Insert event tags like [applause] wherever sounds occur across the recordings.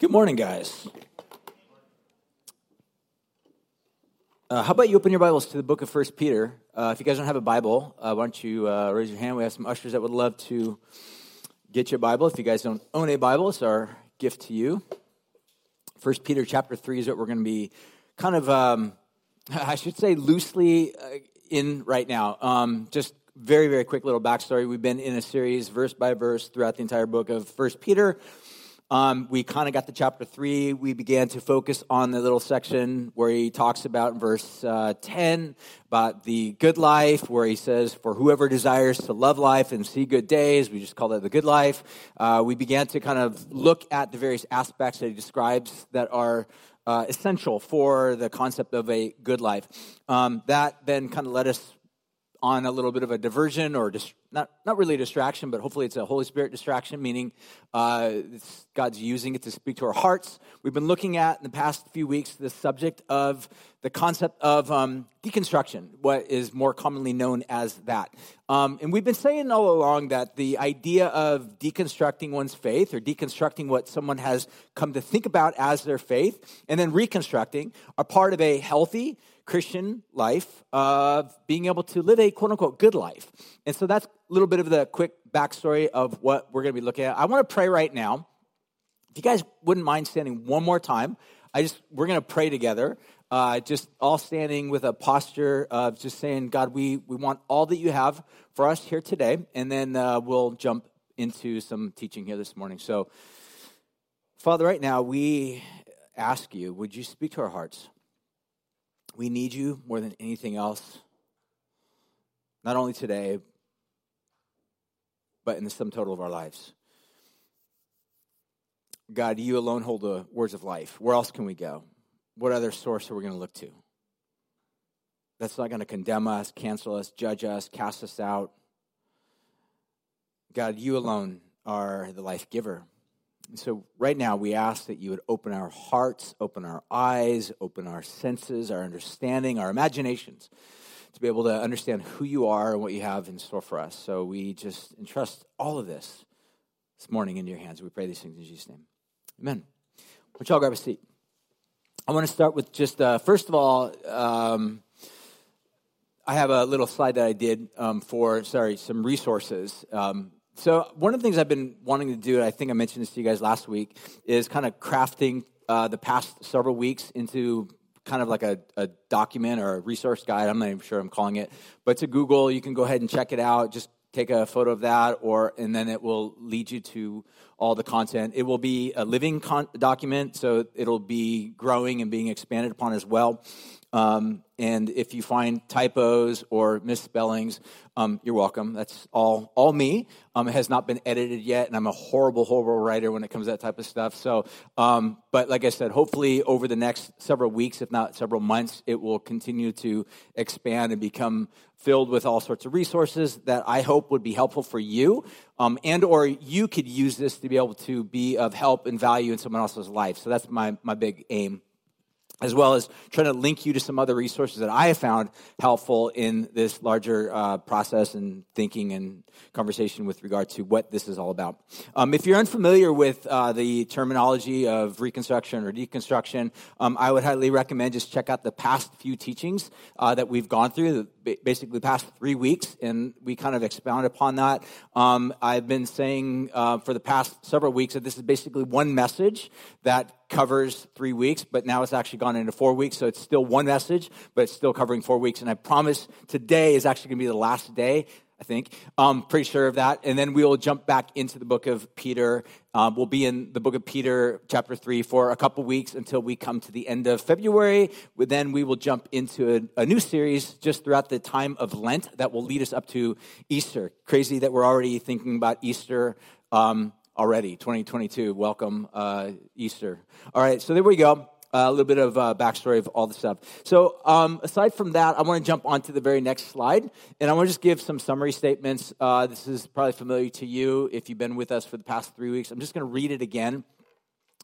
Good morning, guys. Uh, how about you open your Bibles to the book of First Peter? Uh, if you guys don't have a Bible, uh, why don't you uh, raise your hand? We have some ushers that would love to get you a Bible. If you guys don't own a Bible, it's our gift to you. First Peter chapter three is what we're going to be kind of, um, [laughs] I should say, loosely uh, in right now. Um, just very, very quick little backstory. We've been in a series, verse by verse, throughout the entire book of First Peter. Um, we kind of got to chapter three. We began to focus on the little section where he talks about in verse uh, 10 about the good life, where he says, For whoever desires to love life and see good days, we just call that the good life. Uh, we began to kind of look at the various aspects that he describes that are uh, essential for the concept of a good life. Um, that then kind of led us on a little bit of a diversion or just not, not really a distraction, but hopefully it's a Holy Spirit distraction, meaning uh, God's using it to speak to our hearts. We've been looking at in the past few weeks the subject of the concept of um, deconstruction, what is more commonly known as that. Um, and we've been saying all along that the idea of deconstructing one's faith or deconstructing what someone has come to think about as their faith and then reconstructing are part of a healthy, Christian life of being able to live a quote unquote good life. And so that's a little bit of the quick backstory of what we're going to be looking at. I want to pray right now. If you guys wouldn't mind standing one more time, I just we're going to pray together. Uh, just all standing with a posture of just saying, God, we, we want all that you have for us here today. And then uh, we'll jump into some teaching here this morning. So, Father, right now we ask you, would you speak to our hearts? We need you more than anything else, not only today, but in the sum total of our lives. God, you alone hold the words of life. Where else can we go? What other source are we going to look to? That's not going to condemn us, cancel us, judge us, cast us out. God, you alone are the life giver. So, right now, we ask that you would open our hearts, open our eyes, open our senses, our understanding, our imaginations to be able to understand who you are and what you have in store for us. So, we just entrust all of this this morning into your hands. We pray these things in Jesus' name. Amen. Would y'all grab a seat? I want to start with just, uh, first of all, um, I have a little slide that I did um, for, sorry, some resources. Um, so, one of the things I've been wanting to do, I think I mentioned this to you guys last week, is kind of crafting uh, the past several weeks into kind of like a, a, document or a resource guide. I'm not even sure I'm calling it, but to Google, you can go ahead and check it out. Just take a photo of that, or and then it will lead you to all the content. It will be a living con- document, so it'll be growing and being expanded upon as well. Um, and if you find typos or misspellings, um, you're welcome. That's all, all me. Um, it has not been edited yet, and I'm a horrible, horrible writer when it comes to that type of stuff. So, um, but like I said, hopefully over the next several weeks, if not several months, it will continue to expand and become filled with all sorts of resources that I hope would be helpful for you, um, and or you could use this to be able to be of help and value in someone else's life. So that's my my big aim as well as trying to link you to some other resources that I have found helpful in this larger uh, process and thinking and conversation with regard to what this is all about. Um, if you're unfamiliar with uh, the terminology of reconstruction or deconstruction, um, I would highly recommend just check out the past few teachings uh, that we've gone through, basically the past three weeks, and we kind of expound upon that. Um, I've been saying uh, for the past several weeks that this is basically one message that covers three weeks, but now it's actually gone into four weeks. So it's still one message, but it's still covering four weeks. And I promise today is actually going to be the last day. I think. I'm pretty sure of that. And then we will jump back into the book of Peter. Um, we'll be in the book of Peter, chapter 3, for a couple weeks until we come to the end of February. Then we will jump into a, a, new series just throughout the time of Lent that will lead us up to Easter. Crazy that we're already thinking about Easter. Um, already 2022 welcome uh, easter all right so there we go a little bit of uh, backstory of all the stuff so um, aside from that i want to jump on to the very next slide and i want to just give some summary statements uh, this is probably familiar to you if you've been with us for the past three weeks i'm just going to read it again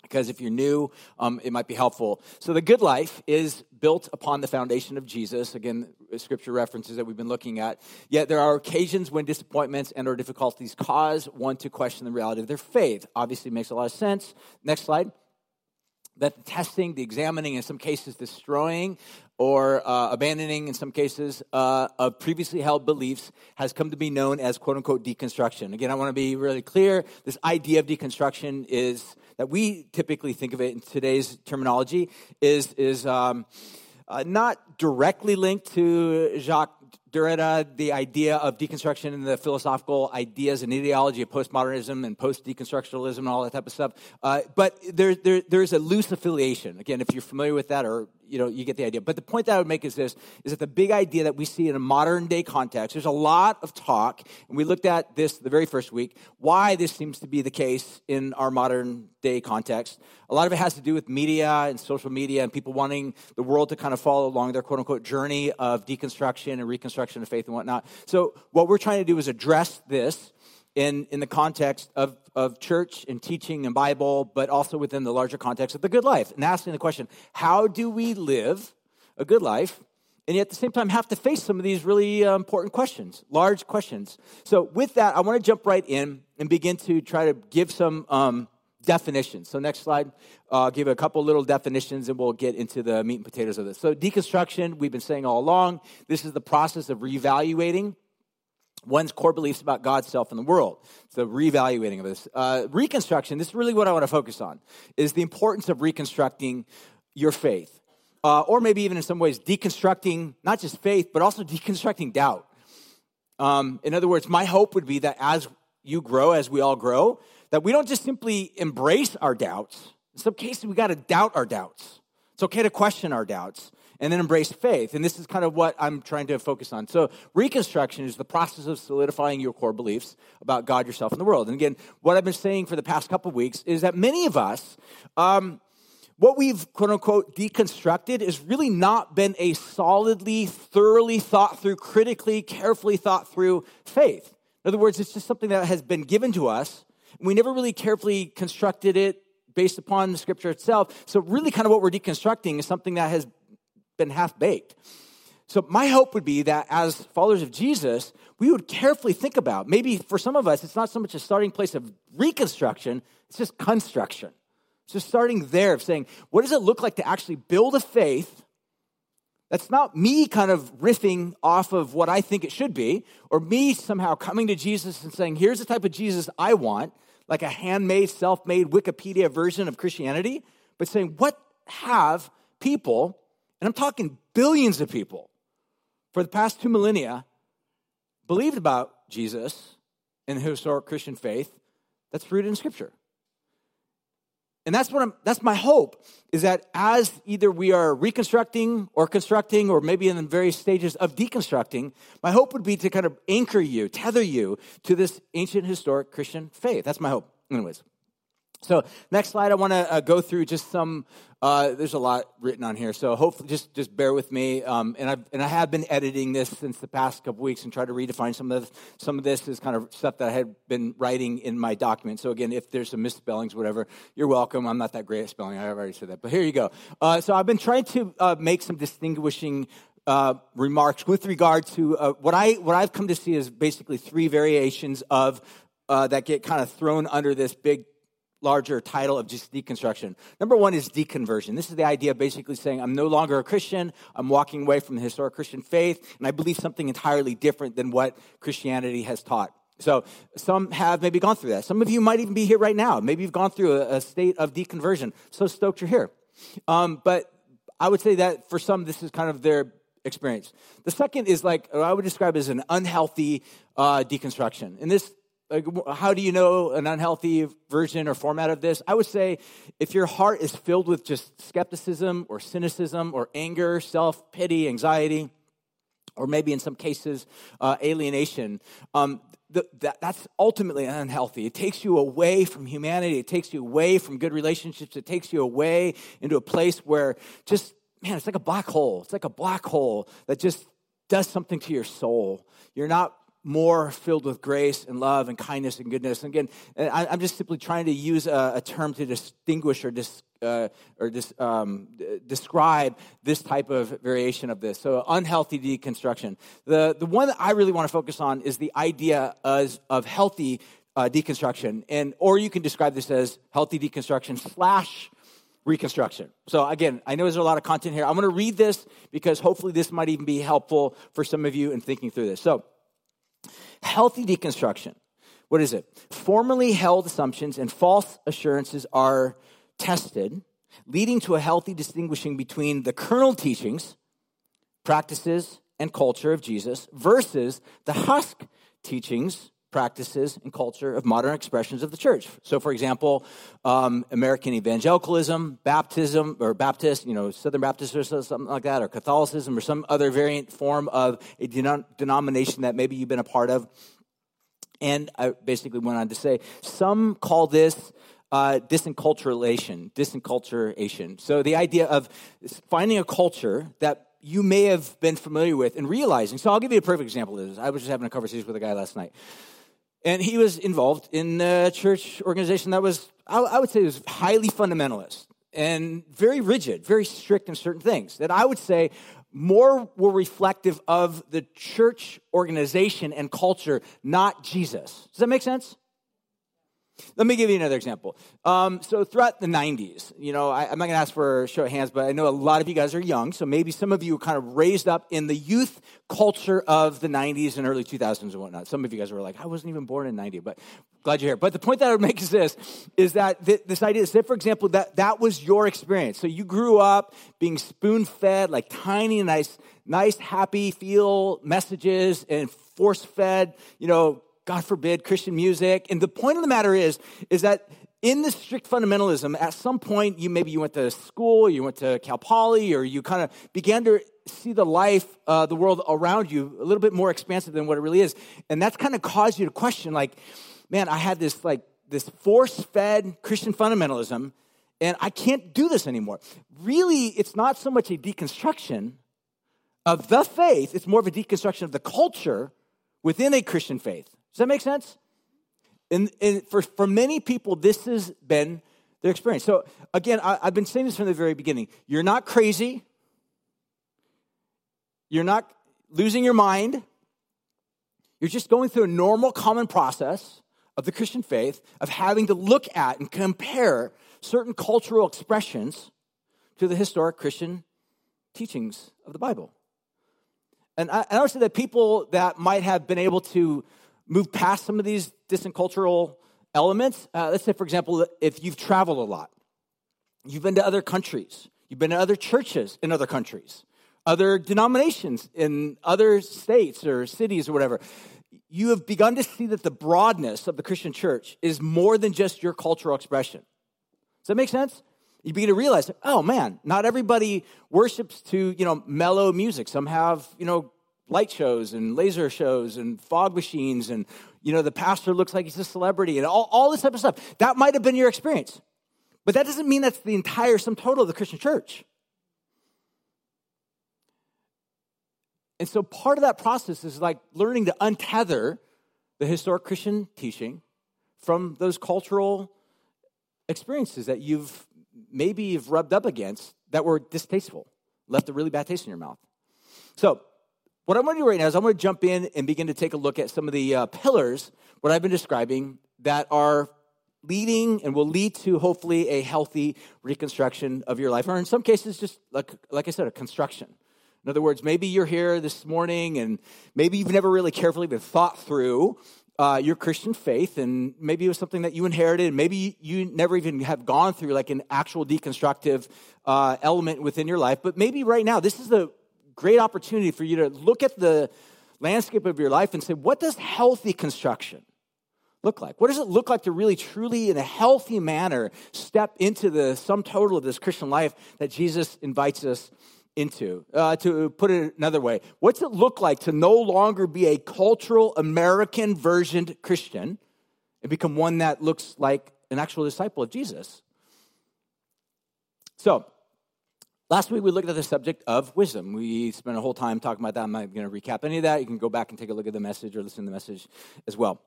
because if you're new, um, it might be helpful. So, the good life is built upon the foundation of Jesus. Again, scripture references that we've been looking at. Yet, there are occasions when disappointments and/or difficulties cause one to question the reality of their faith. Obviously, makes a lot of sense. Next slide. That the testing, the examining, in some cases destroying or uh, abandoning, in some cases, uh, of previously held beliefs has come to be known as quote unquote deconstruction. Again, I want to be really clear. This idea of deconstruction is that we typically think of it in today's terminology is, is um, uh, not directly linked to Jacques Derrida, the idea of deconstruction and the philosophical ideas and ideology of postmodernism and post deconstructionalism and all that type of stuff. Uh, but there, there, there's a loose affiliation. Again, if you're familiar with that or you know, you get the idea. But the point that I would make is this, is that the big idea that we see in a modern day context, there's a lot of talk, and we looked at this the very first week, why this seems to be the case in our modern day context. A lot of it has to do with media and social media and people wanting the world to kind of follow along their quote unquote journey of deconstruction and reconstruction of faith and whatnot. So what we're trying to do is address this in, in the context of, of church and teaching and Bible, but also within the larger context of the good life. And asking the question, how do we live a good life? And yet at the same time, have to face some of these really uh, important questions, large questions. So, with that, I want to jump right in and begin to try to give some um, definitions. So, next slide, uh, give a couple little definitions and we'll get into the meat and potatoes of this. So, deconstruction, we've been saying all along, this is the process of reevaluating one's core beliefs about God's self and the world. So reevaluating of this. Uh, reconstruction, this is really what I want to focus on, is the importance of reconstructing your faith. Uh, or maybe even in some ways, deconstructing not just faith, but also [laughs] deconstructing doubt. Um, in other words, my hope would be that as you grow, as we all grow, that we don't just simply embrace our doubts. In some cases, we got to doubt our doubts. It's okay to question our doubts and then embrace faith. And this is kind of what I'm trying to focus on. So, reconstruction is the process of solidifying your core beliefs about God, yourself, and the world. And again, what I've been saying for the past couple weeks is that many of us, um, what we've quote unquote deconstructed has really not been a solidly, thoroughly thought through, critically, carefully thought through faith. In other words, it's just something that has been given to us. We never really carefully constructed it based upon the scripture itself. So, really, kind of what we're deconstructing is something that has been half baked. So, my hope would be that as followers of Jesus, we would carefully think about maybe for some of us, it's not so much a starting place of reconstruction, it's just construction. It's just starting there of saying, what does it look like to actually build a faith that's not me kind of riffing off of what I think it should be, or me somehow coming to Jesus and saying, here's the type of Jesus I want, like a handmade, self made Wikipedia version of Christianity, but saying, what have people and I'm talking billions of people for the past two millennia believed about Jesus and the historic Christian faith that's rooted in Scripture. And that's what I'm, that's my hope is that as either we are reconstructing or constructing or maybe in the various stages of deconstructing, my hope would be to kind of anchor you, tether you to this ancient historic Christian faith. That's my hope. Anyways. So, next slide, I want to uh, go through just some. Uh, there's a lot written on here, so hopefully, just just bear with me. Um, and I and I have been editing this since the past couple weeks and try to redefine some of this. Some of this is kind of stuff that I had been writing in my document. So again, if there's some misspellings, whatever, you're welcome. I'm not that great at spelling. I have already said that, but here you go. Uh, so I've been trying to uh, make some distinguishing uh, remarks with regard to uh, what I what I've come to see is basically three variations of uh, that get kind of thrown under this big larger title of just deconstruction. Number one is deconversion. This is the idea of basically saying, I'm no longer a Christian, I'm walking away from the historic Christian faith, and I believe something entirely different than what Christianity has taught. So some have maybe gone through that. Some of you might even be here right now. Maybe you've gone through a, a state of deconversion. So stoked you're here. Um, but I would say that for some, this is kind of their experience. The second is like I would describe as an unhealthy uh, deconstruction. And this like, how do you know an unhealthy version or format of this? I would say if your heart is filled with just skepticism or cynicism or anger, self pity, anxiety, or maybe in some cases uh, alienation, um, that, that's ultimately unhealthy. It takes you away from humanity. It takes you away from good relationships. It takes you away into a place where just, man, it's like a black hole. It's like a black hole that just does something to your soul. You're not more filled with grace and love and kindness and goodness. And again, I, am just simply trying to use a, a term to distinguish or, dis, uh, or dis, um, describe this type of variation of this. So, unhealthy deconstruction. The, the one that I really want to focus on is the idea as, of healthy uh, deconstruction. And, or you can describe this as healthy deconstruction slash reconstruction. So again, I know there's a lot of content here. I'm going to read this because hopefully this might even be helpful for some of you in thinking through this. So, healthy deconstruction. What is it? Formerly held assumptions and false assurances are tested, leading to a healthy distinguishing between the kernel teachings, practices, and culture of Jesus versus the husk teachings, practices, and culture of modern expressions of the church. So, for example, um, American evangelicalism, baptism, or Baptist, you know, Southern Baptist or something like that, or Catholicism, or some other variant form of a denomination that maybe you've been a part of. And I basically went on to say some call this uh, disenculturation, disenculturation. So the idea of finding a culture that you may have been familiar with and realizing. So I'll give you a perfect example of this. I was just having a conversation with a guy last night. And he was involved in a church organization that was, I would say, was highly fundamentalist and very rigid, very strict in certain things that I would say more were reflective of the church organization and culture, not Jesus. Does that make sense? Let me give you another example. Um, so throughout the 90s, you know, I, am not going to ask for a show of hands, but I know a lot of you guys are young, so maybe some of you were kind of raised up in the youth culture of the 90s and early 2000s and whatnot. Some of you guys were like, I wasn't even born in 90, but glad you're here. But the point that I would make is this, is that th- this idea, say for example, that that was your experience. So you grew up being spoon-fed, like tiny, nice, nice, happy feel messages and force-fed, you know, God forbid, Christian music. And the point of the matter is, is that in this strict fundamentalism, at some point, you maybe you went to school, you went to Cal Poly, or you kind of began to see the life, uh, the world around you a little bit more expansive than what it really is. And that's kind of caused you to question, like, man, I had this like this force-fed Christian fundamentalism, and I can't do this anymore. Really, it's not so much a deconstruction of the faith, it's more of a deconstruction of the culture within a Christian faith. Does that make sense? And, and for, for many people, this has been their experience. So, again, I, I've been saying this from the very beginning. You're not crazy, you're not losing your mind. You're just going through a normal, common process of the Christian faith of having to look at and compare certain cultural expressions to the historic Christian teachings of the Bible. And I, I understand that people that might have been able to move past some of these distant cultural elements. Uh, let's say, for example, if you've traveled a lot, you've been to other countries, you've been to other churches in other countries, other denominations in other states or cities or whatever. You have begun to see that the broadness of the Christian church is more than just your cultural expression. Does that make sense? You begin to realize, oh man, not everybody worships to, you know, mellow music. Some have, you know, light shows and laser shows and fog machines and you know the pastor looks like he's a celebrity and all, all this type of stuff. That might have been your experience. But that doesn't mean that's the entire sum total of the christian church. And so part of that process is like learning to untether the historic christian teaching from those cultural experiences that you've maybe you've rubbed up against that were distasteful left a really bad taste in your mouth. So what I'm going to do right now is I'm going to jump in and begin to take a look at some of the uh, pillars, what I've been describing, that are leading and will lead to hopefully a healthy reconstruction of your life, or in some cases, just like, like I said, a construction. In other words, maybe you're here this morning and maybe you've never really carefully been thought through uh, your Christian faith, and maybe it was something that you inherited, and maybe you never even have gone through like an actual deconstructive uh, element within your life. But maybe right now, this is the great opportunity for you to look at the landscape of your life and say, what does healthy construction look like? What does it look like to really, truly, in a healthy manner, step into the sum total of this Christian life that Jesus invites us into? Uh, to put it another way, what's it look like to no longer be a cultural American versioned Christian and become one that looks like an actual disciple of Jesus? So, Last week we looked at the subject of wisdom. We spent a whole time talking about that. I'm not going to recap any of that. You can go back and take a look at the message or listen to the message as well.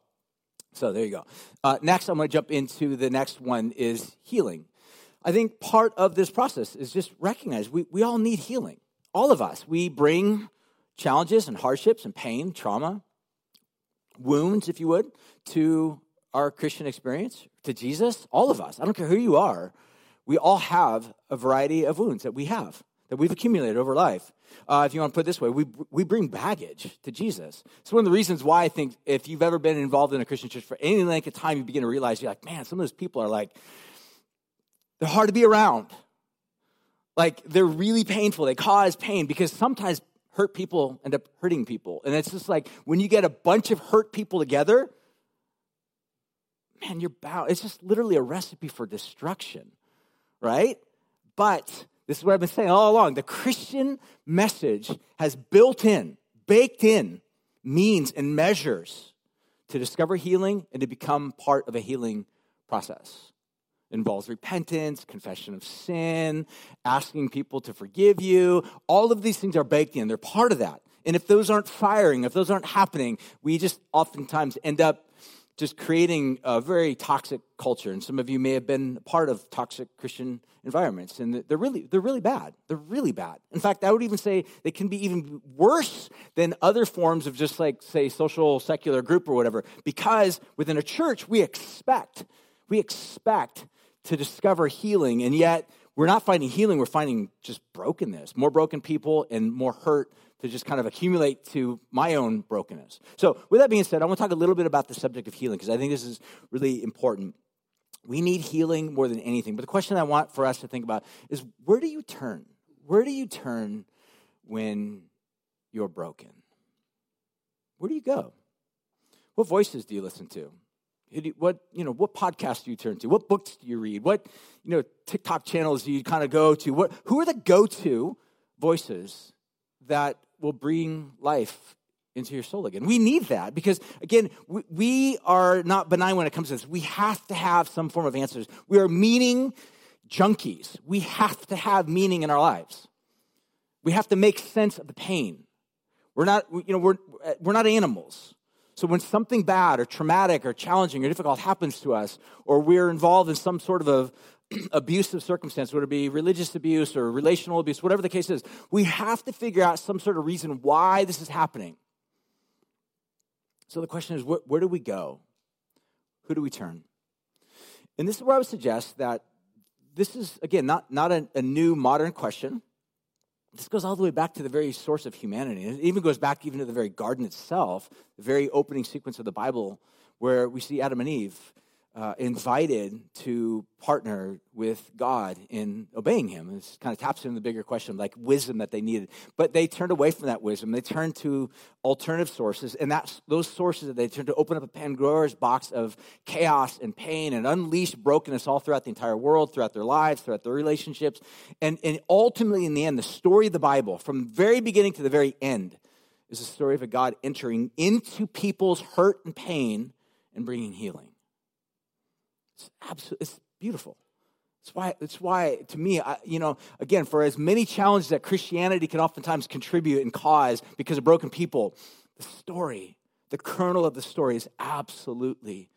So there you go. Uh, next, I'm going to jump into the next one is healing. I think part of this process is just recognize we, we all need healing. All of us. We bring challenges and hardships and pain, trauma, wounds, if you would, to our Christian experience, to Jesus. All of us. I don't care who you are We all have a variety of wounds that we have, that we've accumulated over life. Uh, if you want to put it this way, we, we bring baggage to Jesus. It's one of the reasons why I think if you've ever been involved in a Christian church for any length of time, you begin to realize you're like, man, some of those people are like, they're hard to be around. Like, they're really painful. They cause pain because sometimes hurt people end up hurting people. And it's just like when you get a bunch of hurt people together, man, you're bound. It's just literally a recipe for destruction, right? But this is what I've been saying all along. The Christian message has built in, baked in means and measures to discover healing and to become part of a healing process. It involves repentance, confession of sin, asking people to forgive you. All of these things are baked in. They're part of that. And if those aren't firing, if those aren't happening, we just oftentimes end up just creating a very toxic culture. And some of you may have been part of toxic Christian environments, and they're really they're really bad. They're really bad. In fact, I would even say they can be even worse than other forms of just like say social secular group or whatever. Because within a church, we expect we expect to discover healing, and yet we're not finding healing. We're finding just brokenness, more broken people, and more hurt to just kind of accumulate to my own brokenness. So, with that being said, I want to talk a little bit about the subject of healing because I think this is really important. We need healing more than anything. But the question I want for us to think about is where do you turn? Where do you turn when you're broken? Where do you go? What voices do you listen to? What you know? What podcasts do you turn to? What books do you read? What you know? TikTok channels do you kind of go to? What who are the go-to voices that will bring life into your soul again. We need that because, again, we, we, are not benign when it comes to this. We have to have some form of answers. We are meaning junkies. We have to have meaning in our lives. We have to make sense of the pain. We're not, you know, we're, we're not animals. So when something bad or traumatic or challenging or difficult happens to us, or we're involved in some sort of a, [clears throat] abusive circumstance, whether it be religious abuse or relational abuse, whatever the case is, we have to figure out some sort of reason why this is happening. So the question is where, where do we go? Who do we turn? And this is where I would suggest that this is, again, not, not a, a new modern question. This goes all the way back to the very source of humanity. It even goes back even to the very garden itself, the very opening sequence of the Bible, where we see Adam and Eve uh, invited to partner with God in obeying Him. This kind of taps into the bigger question, like wisdom that they needed. But they turned away from that wisdom. They turned to alternative sources, and that's those sources that they turned to open up a Pandora's box of chaos and pain and unleash brokenness all throughout the entire world, throughout their lives, throughout their relationships, and, and ultimately, in the end, the story of the Bible, from the very beginning to the very end, is the story of a God entering into people's hurt and pain and bringing healing. It's absolutely it's beautiful. It's why, it's why to me, I, you know, again, for as many challenges that Christianity can oftentimes contribute and cause because of broken people, the story, the kernel of the story is absolutely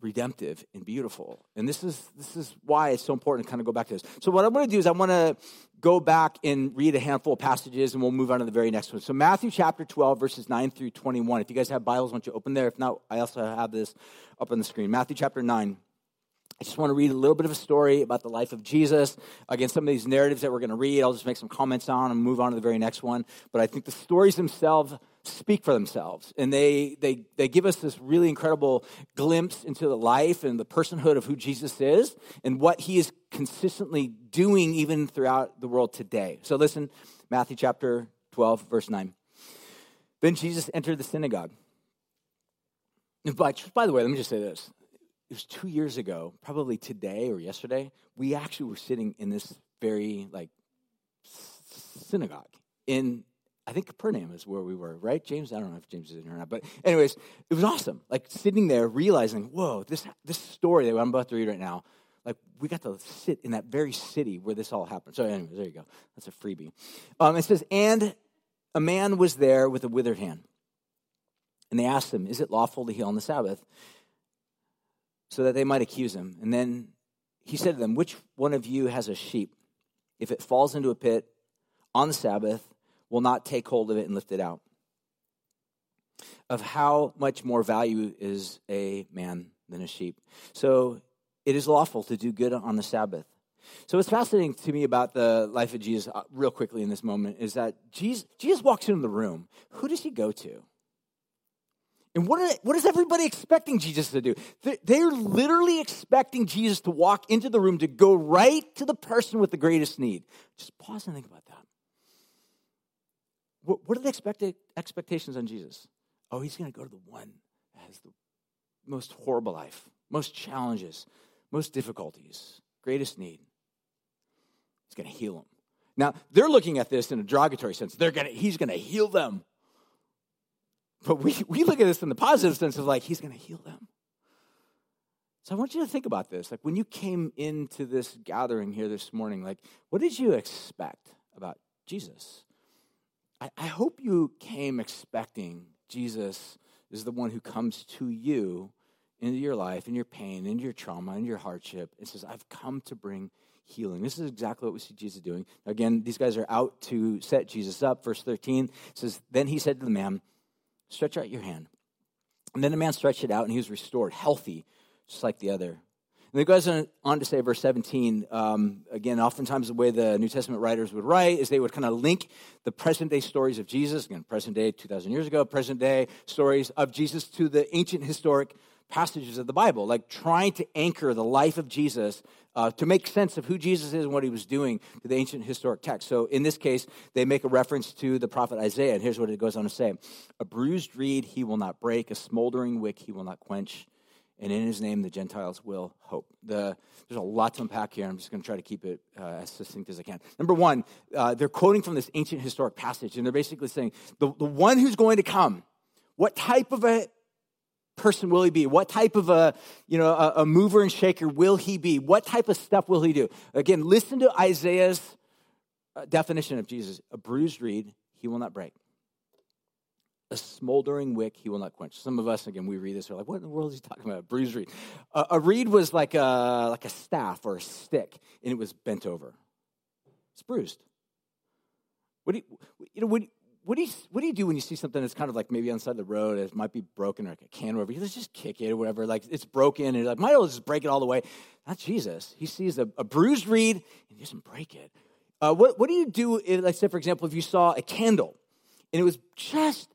redemptive and beautiful. And this is this is why it's so important to kind of go back to this. So what I want to do is I want to go back and read a handful of passages and we'll move on to the very next one. So Matthew chapter 12 verses 9 through 21. If you guys have Bibles, don't you open there? If not, I also have this up on the screen. Matthew chapter 9. I just want to read a little bit of a story about the life of Jesus. Again, some of these narratives that we're going to read, I'll just make some comments on and move on to the very next one. But I think the stories themselves speak for themselves. And they, they, they give us this really incredible glimpse into the life and the personhood of who Jesus is and what he is consistently doing even throughout the world today. So listen, Matthew chapter 12, verse 9. Then Jesus entered the synagogue. By, by the way, let me just say this it was two years ago, probably today or yesterday, we actually were sitting in this very like synagogue in I think Capernaum is where we were, right? James, I don't know if James is in here or not, but anyways, it was awesome. Like sitting there, realizing, whoa, this this story that I'm about to read right now, like we got to sit in that very city where this all happened. So, anyways, there you go. That's a freebie. Um, it says, and a man was there with a withered hand, and they asked him, "Is it lawful to heal on the Sabbath?" so that they might accuse him. And then he said to them, Which one of you has a sheep? If it falls into a pit on the Sabbath, will not take hold of it and lift it out? Of how much more value is a man than a sheep? So it is lawful to do good on the Sabbath. So, what's fascinating to me about the life of Jesus, uh, real quickly in this moment, is that Jesus, Jesus walks into the room. Who does he go to? And what, are, what is everybody expecting Jesus to do? They're literally expecting Jesus to walk into the room to go right to the person with the greatest need. Just pause and think about that. What, what are the expected expectations on Jesus? Oh, he's going to go to the one that has the most horrible life, most challenges, most difficulties, greatest need. He's going to heal them. Now, they're looking at this in a derogatory sense. They're gonna, he's going to heal them. But we, we look at this in the positive sense of like, he's going to heal them. So I want you to think about this. Like when you came into this gathering here this morning, like what did you expect about Jesus? I, I hope you came expecting Jesus is the one who comes to you into your life, in your pain, into your trauma, in your hardship, and says, I've come to bring healing. This is exactly what we see Jesus doing. Again, these guys are out to set Jesus up. Verse 13 says, Then he said to the man, Stretch out your hand. And then the man stretched it out, and he was restored, healthy, just like the other. And then goes on to say, verse 17, um, again, oftentimes the way the New Testament writers would write is they would kind of link the present day stories of Jesus, again, present day, 2,000 years ago, present day stories of Jesus to the ancient historic passages of the Bible, like trying to anchor the life of Jesus uh, to make sense of who Jesus is and what he was doing to the ancient historic text. So in this case, they make a reference to the prophet Isaiah, and here's what it goes on to say A bruised reed he will not break, a smoldering wick he will not quench and in his name the Gentiles will hope. The, there's a lot to unpack here. I'm just going to try to keep it uh, as succinct as I can. Number one, uh, they're quoting from this ancient historic passage, and they're basically saying the, the one who's going to come, what type of a person will he be? What type of a, you know, a, a mover and shaker will he be? What type of stuff will he do? Again, listen to Isaiah's uh, definition of Jesus. A bruised reed he will not break a smoldering wick he will not quench. Some of us, again, we read this, we're like, what in the world is he talking about? Bruised reed. Uh, a reed was like a, like a staff or a stick, and it was bent over. It's bruised. What do you, you know, what, what do you, what do you do when you see something that's kind of like maybe on the side of the road, it might be broken or like a can whatever? You just kick it or whatever. Like it's broken, and like, might as well just break it all the way. Not Jesus. He sees a, a bruised reed, and he doesn't break it. Uh, what, what do you do, let's say, for example, if you saw a candle, and it was just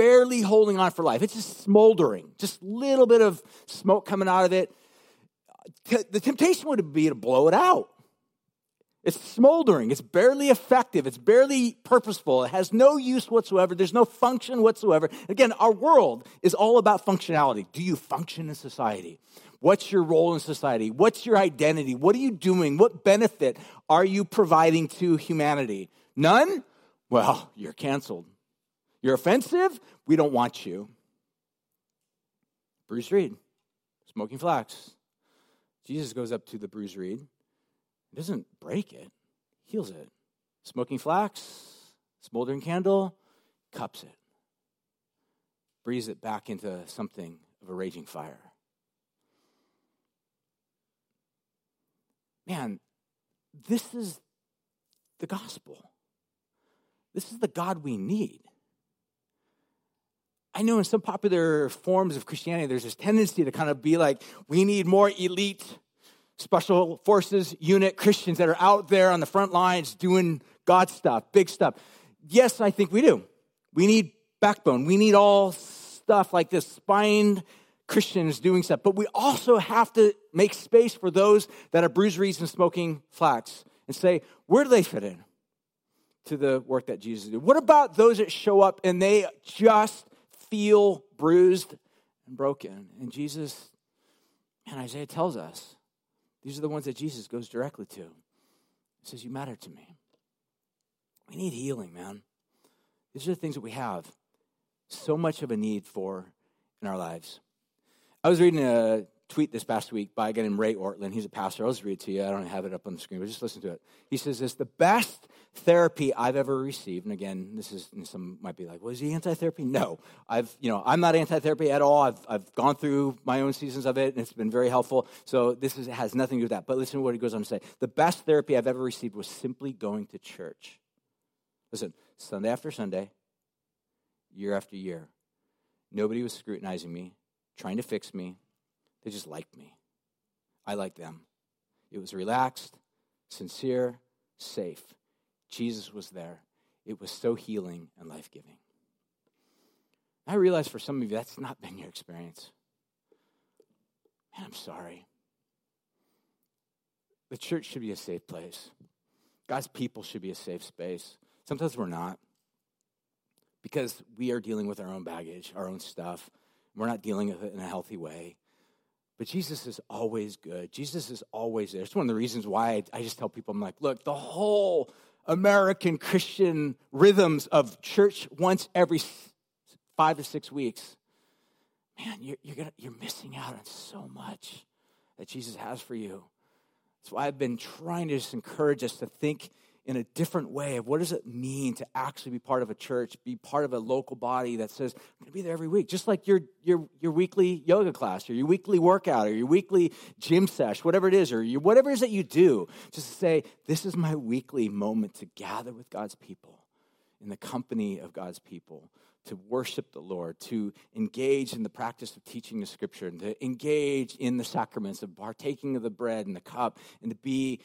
barely holding on for life. It's just smoldering, just a little bit of smoke coming out of it. The temptation would be to blow it out. It's smoldering. It's barely effective. It's barely purposeful. It has no use whatsoever. There's no function whatsoever. Again, our world is all about functionality. Do you function in society? What's your role in society? What's your identity? What are you doing? What benefit are you providing to humanity? None? Well, you're canceled. You're offensive? We don't want you. bruised reed, smoking flax. Jesus goes up to the bruised reed. He doesn't break it, heals it. Smoking flax, smoldering candle, cups it, breathes it back into something of a raging fire. Man, this is the gospel. This is the God we need. I know in some popular forms of Christianity, there's this tendency to kind of be like, we need more elite special forces unit Christians that are out there on the front lines doing God stuff, big stuff. Yes, I think we do. We need backbone. We need all stuff like this, spined Christians doing stuff. But we also have to make space for those that are bruised reeds and smoking flax and say, where do they fit in to the work that Jesus did? What about those that show up and they just feel bruised and broken. And Jesus, and Isaiah tells us, these are the ones that Jesus goes directly to. He says, You matter to me. We need healing, man. These are the things that we have so much of a need for in our lives. I was reading a tweet this past week by a guy named Ray Ortlund. He's a pastor. I'll just read it to you. I don't have it up on the screen, but just listen to it. He says this the best therapy I've ever received, and again, this is some might be like, well, is he anti-therapy? No. I've, you know, I'm not anti-therapy at all. I've, I've gone through my own seasons of it, and it's been very helpful. So this is, has nothing to do with that. But listen to what he goes on to say. The best therapy I've ever received was simply going to church. Listen, Sunday after Sunday, year after year, nobody was scrutinizing me, trying to fix me, they just liked me. I liked them. It was relaxed, sincere, safe. Jesus was there. It was so healing and life giving. I realize for some of you that's not been your experience. And I'm sorry. The church should be a safe place. God's people should be a safe space. Sometimes we're not because we are dealing with our own baggage, our own stuff. We're not dealing with it in a healthy way. But Jesus is always good. Jesus is always there. It's one of the reasons why I, just tell people, I'm like, look, the whole American Christian rhythms of church once every five to six weeks, man, you're, you're, gonna, you're missing out on so much that Jesus has for you. That's why I've been trying to just encourage us to think in a different way of what does it mean to actually be part of a church, be part of a local body that says, I'm going to be there every week, just like your, your, your weekly yoga class or your weekly workout or your weekly gym sesh, whatever it is, or your, whatever it is that you do, just to say, this is my weekly moment to gather with God's people, in the company of God's people, to worship the Lord, to engage in the practice of teaching the scripture, and to engage in the sacraments of partaking of the bread and the cup, and to be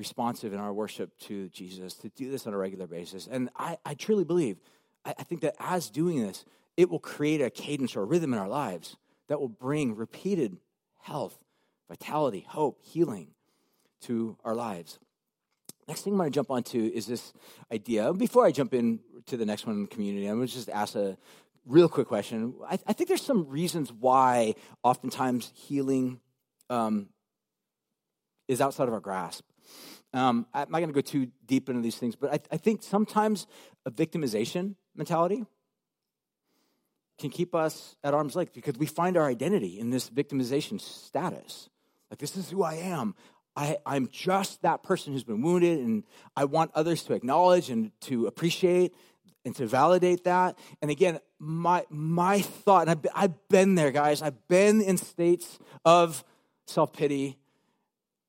responsive in our worship to Jesus, to do this on a regular basis. And I, I truly believe, I, I think that as doing this, it will create a cadence or a rhythm in our lives that will bring repeated health, vitality, hope, healing to our lives. Next thing I'm going to jump onto is this idea. Before I jump in to the next one in community, I'm going to just ask a real quick question. I, I think there's some reasons why oftentimes healing um, is outside of our grasp. Um, I'm not going to go too deep into these things, but I, I think sometimes a victimization mentality can keep us at arm's length because we find our identity in this victimization status. Like, this is who I am. I, I'm just that person who's been wounded, and I want others to acknowledge and to appreciate and to validate that. And again, my my thought, and I've, I've been there, guys. I've been in states of self pity,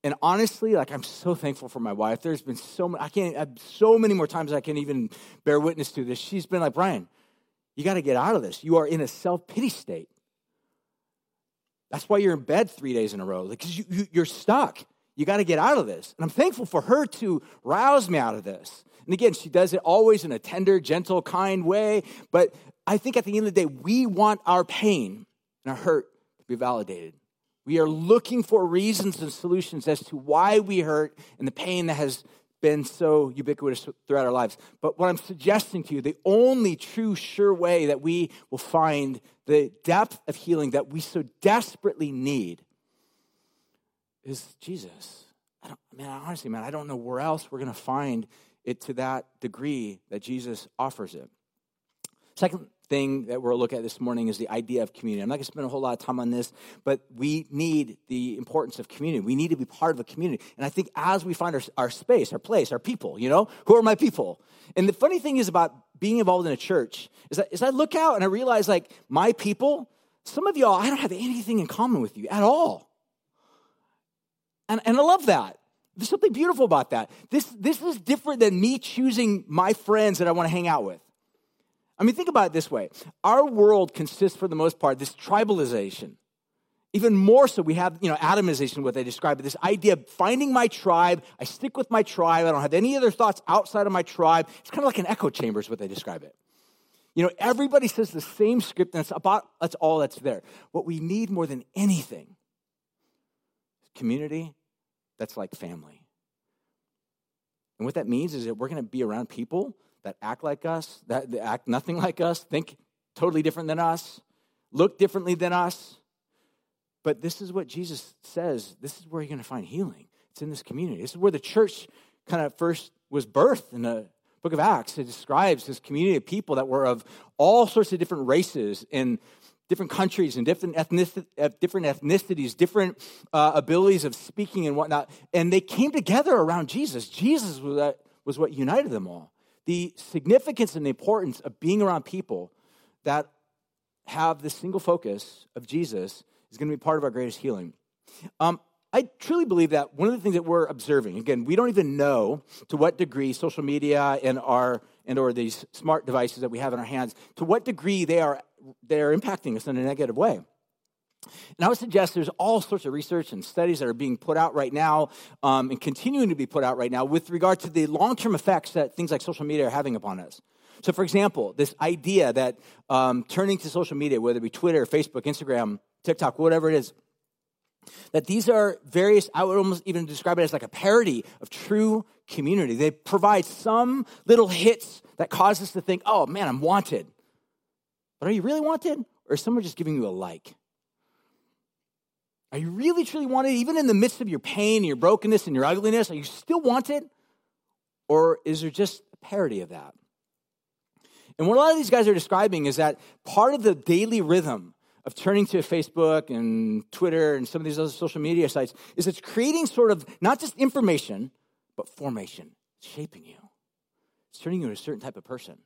and honestly, like I'm so thankful for my wife. There's been so many, I can't so many more times I can even bear witness to this. She's been like, Brian, you got to get out of this. You are in a self pity state. That's why you're in bed three days in a row, because you, you, you're stuck. You got to get out of this. And I'm thankful for her to rouse me out of this. And again, she does it always in a tender, gentle, kind way. But I think at the end of the day, we want our pain and our hurt to be validated. We are looking for reasons and solutions as to why we hurt and the pain that has been so ubiquitous throughout our lives. But what I'm suggesting to you, the only true, sure way that we will find the depth of healing that we so desperately need is Jesus. I don't, man, honestly, man, I don't know where else we're going to find it to that degree that Jesus offers it. Second thing that we're look at this morning is the idea of community. I'm not going to spend a whole lot of time on this, but we need the importance of community. We need to be part of a community. And I think as we find our, our space, our place, our people, you know, who are my people? And the funny thing is about being involved in a church is that as I look out and I realize like my people, some of y'all, I don't have anything in common with you at all. And, and I love that. There's something beautiful about that. This, this is different than me choosing my friends that I want to hang out with. I mean, think about it this way our world consists, for the most part, this tribalization. Even more so, we have, you know, atomization, what they describe it, this idea of finding my tribe. I stick with my tribe. I don't have any other thoughts outside of my tribe. It's kind of like an echo chamber, is what they describe it. You know, everybody says the same script, and it's about that's all that's there. What we need more than anything is community that's like family. And what that means is that we're going to be around people that act like us, that act nothing like us, think totally different than us, look differently than us. But this is what Jesus says. This is where you're going to find healing. It's in this community. This is where the church kind of first was birthed in the book of Acts. It describes this community of people that were of all sorts of different races and different countries and different, ethnic, uh, different ethnicities, different uh, abilities of speaking and whatnot. And they came together around Jesus. Jesus was, that, was what united them all. The significance and the importance of being around people that have the single focus of Jesus is going to be part of our greatest healing. Um, I truly believe that one of the things that we're observing, again, we don't even know to what degree social media and our and or these smart devices that we have in our hands, to what degree they are they are impacting us in a negative way. And I would suggest there's all sorts of research and studies that are being put out right now um, and continuing to be put out right now with regard to the long term effects that things like social media are having upon us. So, for example, this idea that um, turning to social media, whether it be Twitter, Facebook, Instagram, TikTok, whatever it is, that these are various, I would almost even describe it as like a parody of true community. They provide some little hits that cause us to think, oh man, I'm wanted. But are you really wanted? Or is someone just giving you a like? Are you really truly wanted? Even in the midst of your pain your brokenness and your ugliness, are you still wanted? Or is there just a parody of that? And what a lot of these guys are describing is that part of the daily rhythm of turning to Facebook and Twitter and some of these other social media sites is it's creating sort of not just information, but formation, shaping you. It's turning you into a certain type of person.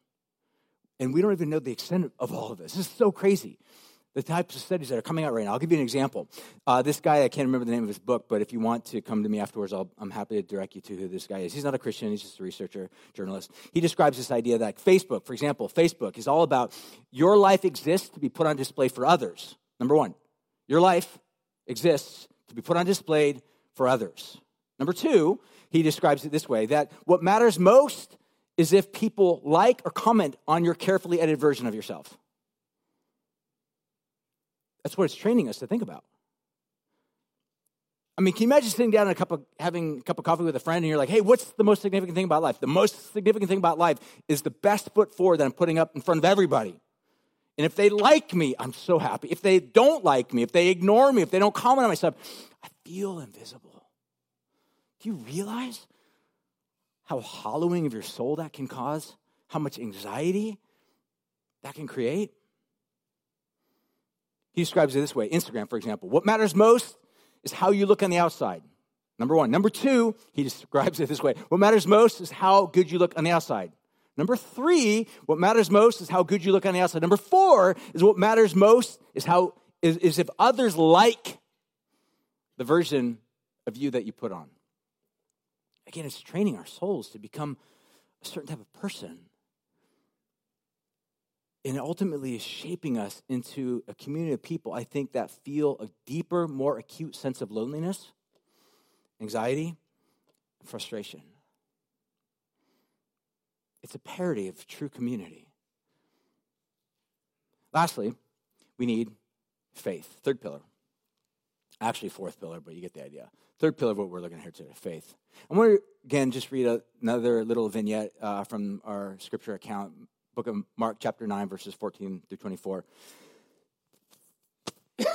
And we don't even know the extent of all of this. This is so crazy the types of studies that are coming out right now. I'll give you an example. Uh, this guy, I can't remember the name of his book, but if you want to come to me afterwards, i am happy to direct you to who this guy is. He's not a Christian, he's just a researcher, journalist. He describes this idea that Facebook, for example, Facebook is all about your life exists to be put on display for others. Number one, your life exists to be put on display for others. Number two, he describes it this way that what matters most is if people like or comment on your carefully edited version of yourself. That's what it's training us to think about. I mean, can you imagine sitting down and a cup of, having a cup of coffee with a friend and you're like, hey, what's the most significant thing about life? The most significant thing about life is the best foot forward that I'm putting up in front of everybody. And if they like me, I'm so happy. If they don't like me, if they ignore me, if they don't comment on my stuff, I feel invisible. Do you realize how hollowing of your soul that can cause? How much anxiety that can create? He describes it this way Instagram, for example. What matters most is how you look on the outside. Number one. Number two, he describes it this way What matters most is how good you look on the outside. Number three, what matters most is how good you look on the outside. Number four is what matters most is how is, is if others like the version of you that you put on. Again, it's training our souls to become a certain type of person and ultimately is shaping us into a community of people, I think, that feel a deeper, more acute sense of loneliness, anxiety, frustration. It's a parody of true community. Lastly, we need faith. Third pillar. Actually, fourth pillar, but you get the idea. Third pillar of what we're looking at here today faith. I want to, again, just read a, another little vignette uh, from our scripture account book of Mark, chapter 9, verses 14 through 24. [coughs]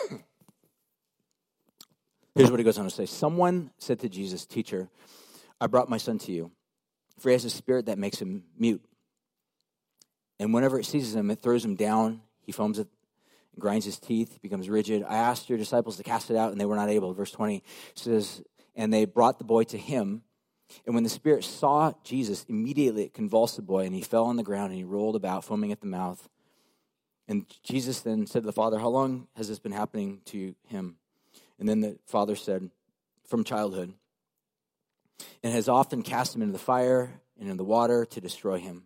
Here's what he goes on to say Someone said to Jesus, Teacher, I brought my son to you, for he has a spirit that makes him mute. And whenever it seizes him, it throws him down. He foams it, grinds his teeth, becomes rigid. I asked your disciples to cast it out, and they were not able. Verse 20 says, And they brought the boy to him. And when the spirit saw Jesus, immediately it convulsed the boy, and he fell on the ground and he rolled about, foaming at the mouth. And Jesus then said to the father, How long has this been happening to him? And then the father said, From childhood, and has often cast him into the fire and in the water to destroy him.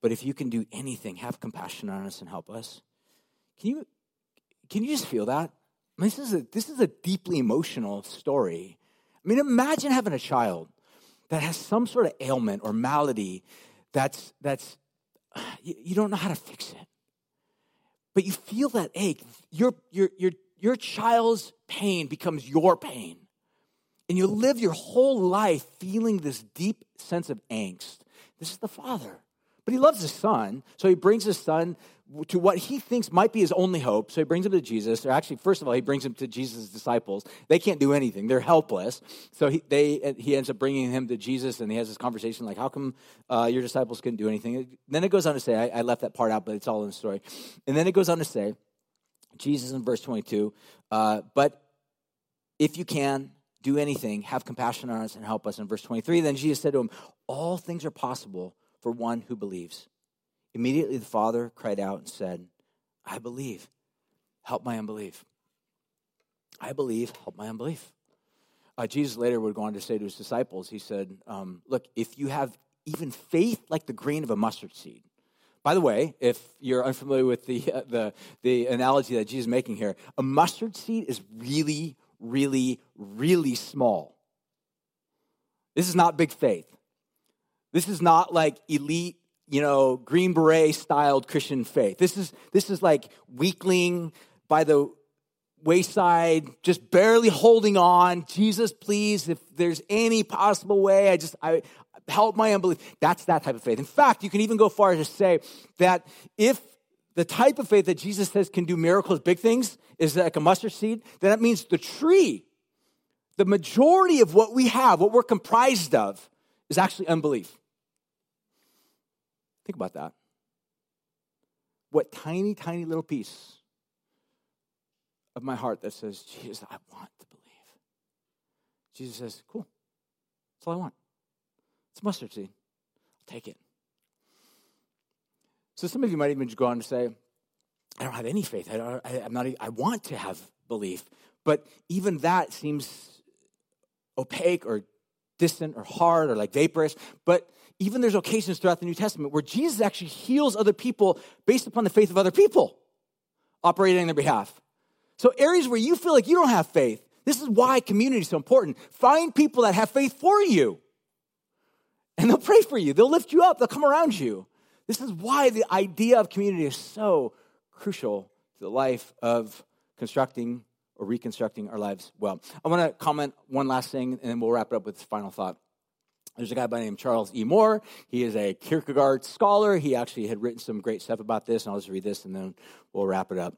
But if you can do anything, have compassion on us and help us. Can you, can you just feel that? This, is a, this is a deeply emotional story. I mean, imagine having a child that has some sort of ailment or malady that's, that's you, you don't know how to fix it. But you feel that ache. Your, your, your, your child's pain becomes your pain. And you live your whole life feeling this deep sense of angst. This is the father. But he loves his son, so he brings his son to what he thinks might be his only hope. So he brings him to Jesus. Or actually, first of all, he brings him to Jesus' disciples. They can't do anything; they're helpless. So he, they, he ends up bringing him to Jesus, and he has this conversation like, "How come uh, your disciples couldn't do anything?" Then it goes on to say, I, I left that part out, but it's all in the story. And then it goes on to say, Jesus in verse twenty-two, uh, but if you can do anything, have compassion on us and help us. In verse twenty-three, then Jesus said to him, "All things are possible for one who believes." Immediately the father cried out and said, I believe. Help my unbelief. I believe. Help my unbelief. Uh, Jesus later would go on to say to his disciples, He said, um, Look, if you have even faith like the grain of a mustard seed, By the way, if you're unfamiliar with the, [laughs] uh, the, the analogy that Jesus is making here, a mustard seed is really, really, really small. This is not big faith. This is not like elite, you know, Green Beret styled Christian faith. This is, this is like weakling by the wayside, just barely holding on. Jesus, please, if there's any possible way, I just, I help my unbelief. That's that type of faith. In fact, you can even go far to say that if the type of faith that Jesus says can do miracles, big things, is like a mustard seed, then that means the tree, the majority of what we have, what we're comprised of, is actually unbelief. Think about that. What tiny, tiny little piece of my heart that says, Jesus, I want to believe. Jesus says, cool. That's all I want. It's mustard seed. I'll take it. So some of you might even go on to say, I don't have any faith. I, I, I'm not, I want to have belief. But even that seems opaque or distant or hard or like vaporous. But even there's occasions throughout the New Testament where Jesus actually heals other people based upon the faith of other people operating on their behalf. So, areas where you feel like you don't have faith, this is why community is so important. Find people that have faith for you, and they'll pray for you, they'll lift you up, they'll come around you. This is why the idea of community is so crucial to the life of constructing or reconstructing our lives well. I want to comment one last thing, and then we'll wrap it up with this final thought. There's a guy by the name of Charles E. Moore. He is a Kierkegaard scholar. He actually had written some great stuff about this, and I'll just read this and then we'll wrap it up.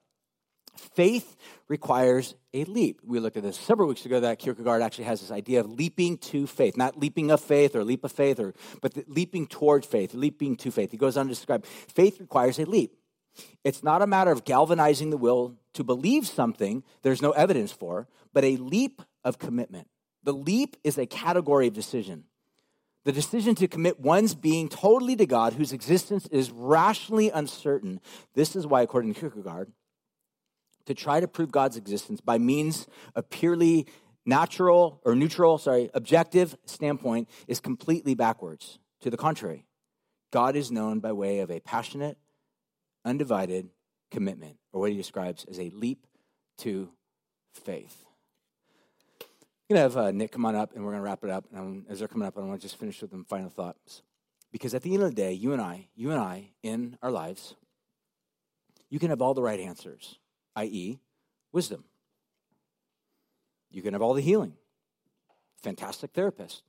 Faith requires a leap. We looked at this several weeks ago that Kierkegaard actually has this idea of leaping to faith, not leaping of faith or leap of faith, or, but leaping toward faith, leaping to faith. He goes on to describe faith requires a leap. It's not a matter of galvanizing the will to believe something there's no evidence for, but a leap of commitment. The leap is a category of decision. The decision to commit one's being totally to God, whose existence is rationally uncertain. This is why, according to Kierkegaard, to try to prove God's existence by means of purely natural or neutral, sorry, objective standpoint is completely backwards. To the contrary, God is known by way of a passionate, undivided commitment, or what he describes as a leap to faith. I'm going to have uh, Nick come on up and we're going to wrap it up. And as they're coming up, I want to just finish with some final thoughts. Because at the end of the day, you and I, you and I, in our lives, you can have all the right answers i.e., wisdom. You can have all the healing. Fantastic therapist.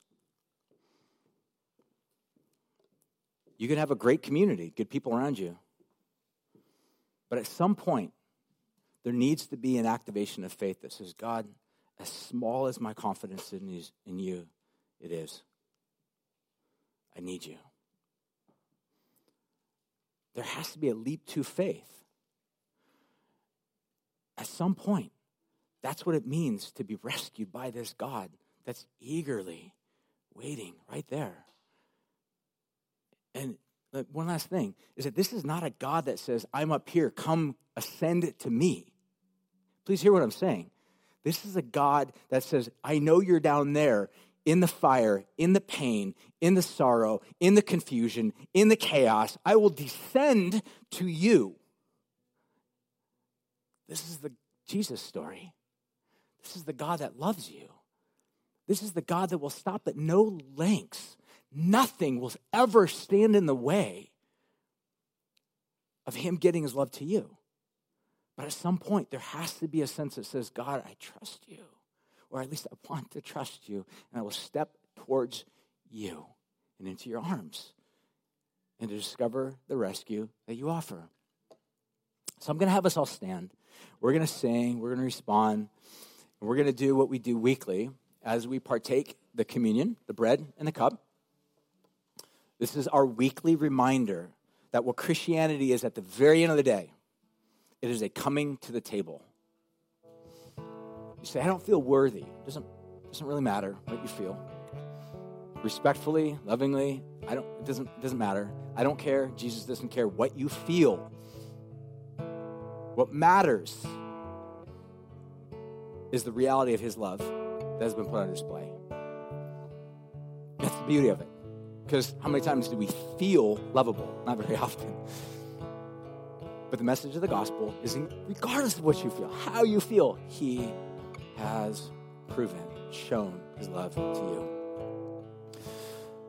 You can have a great community, good people around you. But at some point, there needs to be an activation of faith that says, God, as small as my confidence in you, it is. I need you. There has to be a leap to faith at some point, that's what it means to be rescued by this God that's eagerly waiting right there. And one last thing is that this is not a God that says, I'm up here, come ascend to me. Please hear what I'm saying. This is a God that says, I know you're down there in the fire, in the pain, in the sorrow, in the confusion, in the chaos. I will descend to you. This is the Jesus story. This is the God that loves you. This is the God that will stop at no lengths. Nothing will ever stand in the way of Him getting His love to you. But at some point, there has to be a sense that says, God, I trust you. Or at least I want to trust you. And I will step towards you and into your arms and to discover the rescue that you offer. So I'm going to have us all stand. We're going to sing, we're going to respond, and we're going to do what we do weekly as we partake the communion, the bread and the cup. This is our weekly reminder that what Christianity is at the very end of the day, it is a coming to the table. You say, I don't feel worthy. Doesn't, doesn't really matter what you feel. Respectfully, lovingly, I don't, it doesn't, doesn't matter. I don't care. Jesus doesn't care what you feel. What matters is the reality of his love that has been put on display. That's the beauty of it. Because how many times do we feel lovable? Not very [laughs] often. But the message of the gospel is regardless of what you feel, how you feel, He has proven, shown His love to you.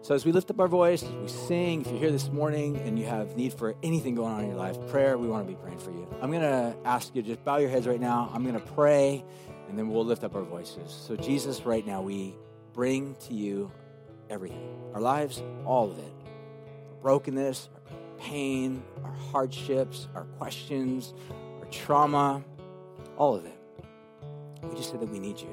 So as we lift up our voice, we sing, if you're here this morning and you have need for anything going on in your life, prayer, we want to be praying for you. I'm going to ask you to just bow your heads right now. I'm going to pray, and then we'll lift up our voices. So Jesus, right now, we bring to you everything. Our lives, all of it. Brokenness, pain, our hardships, our questions, our trauma, all of it. We just say that we need you.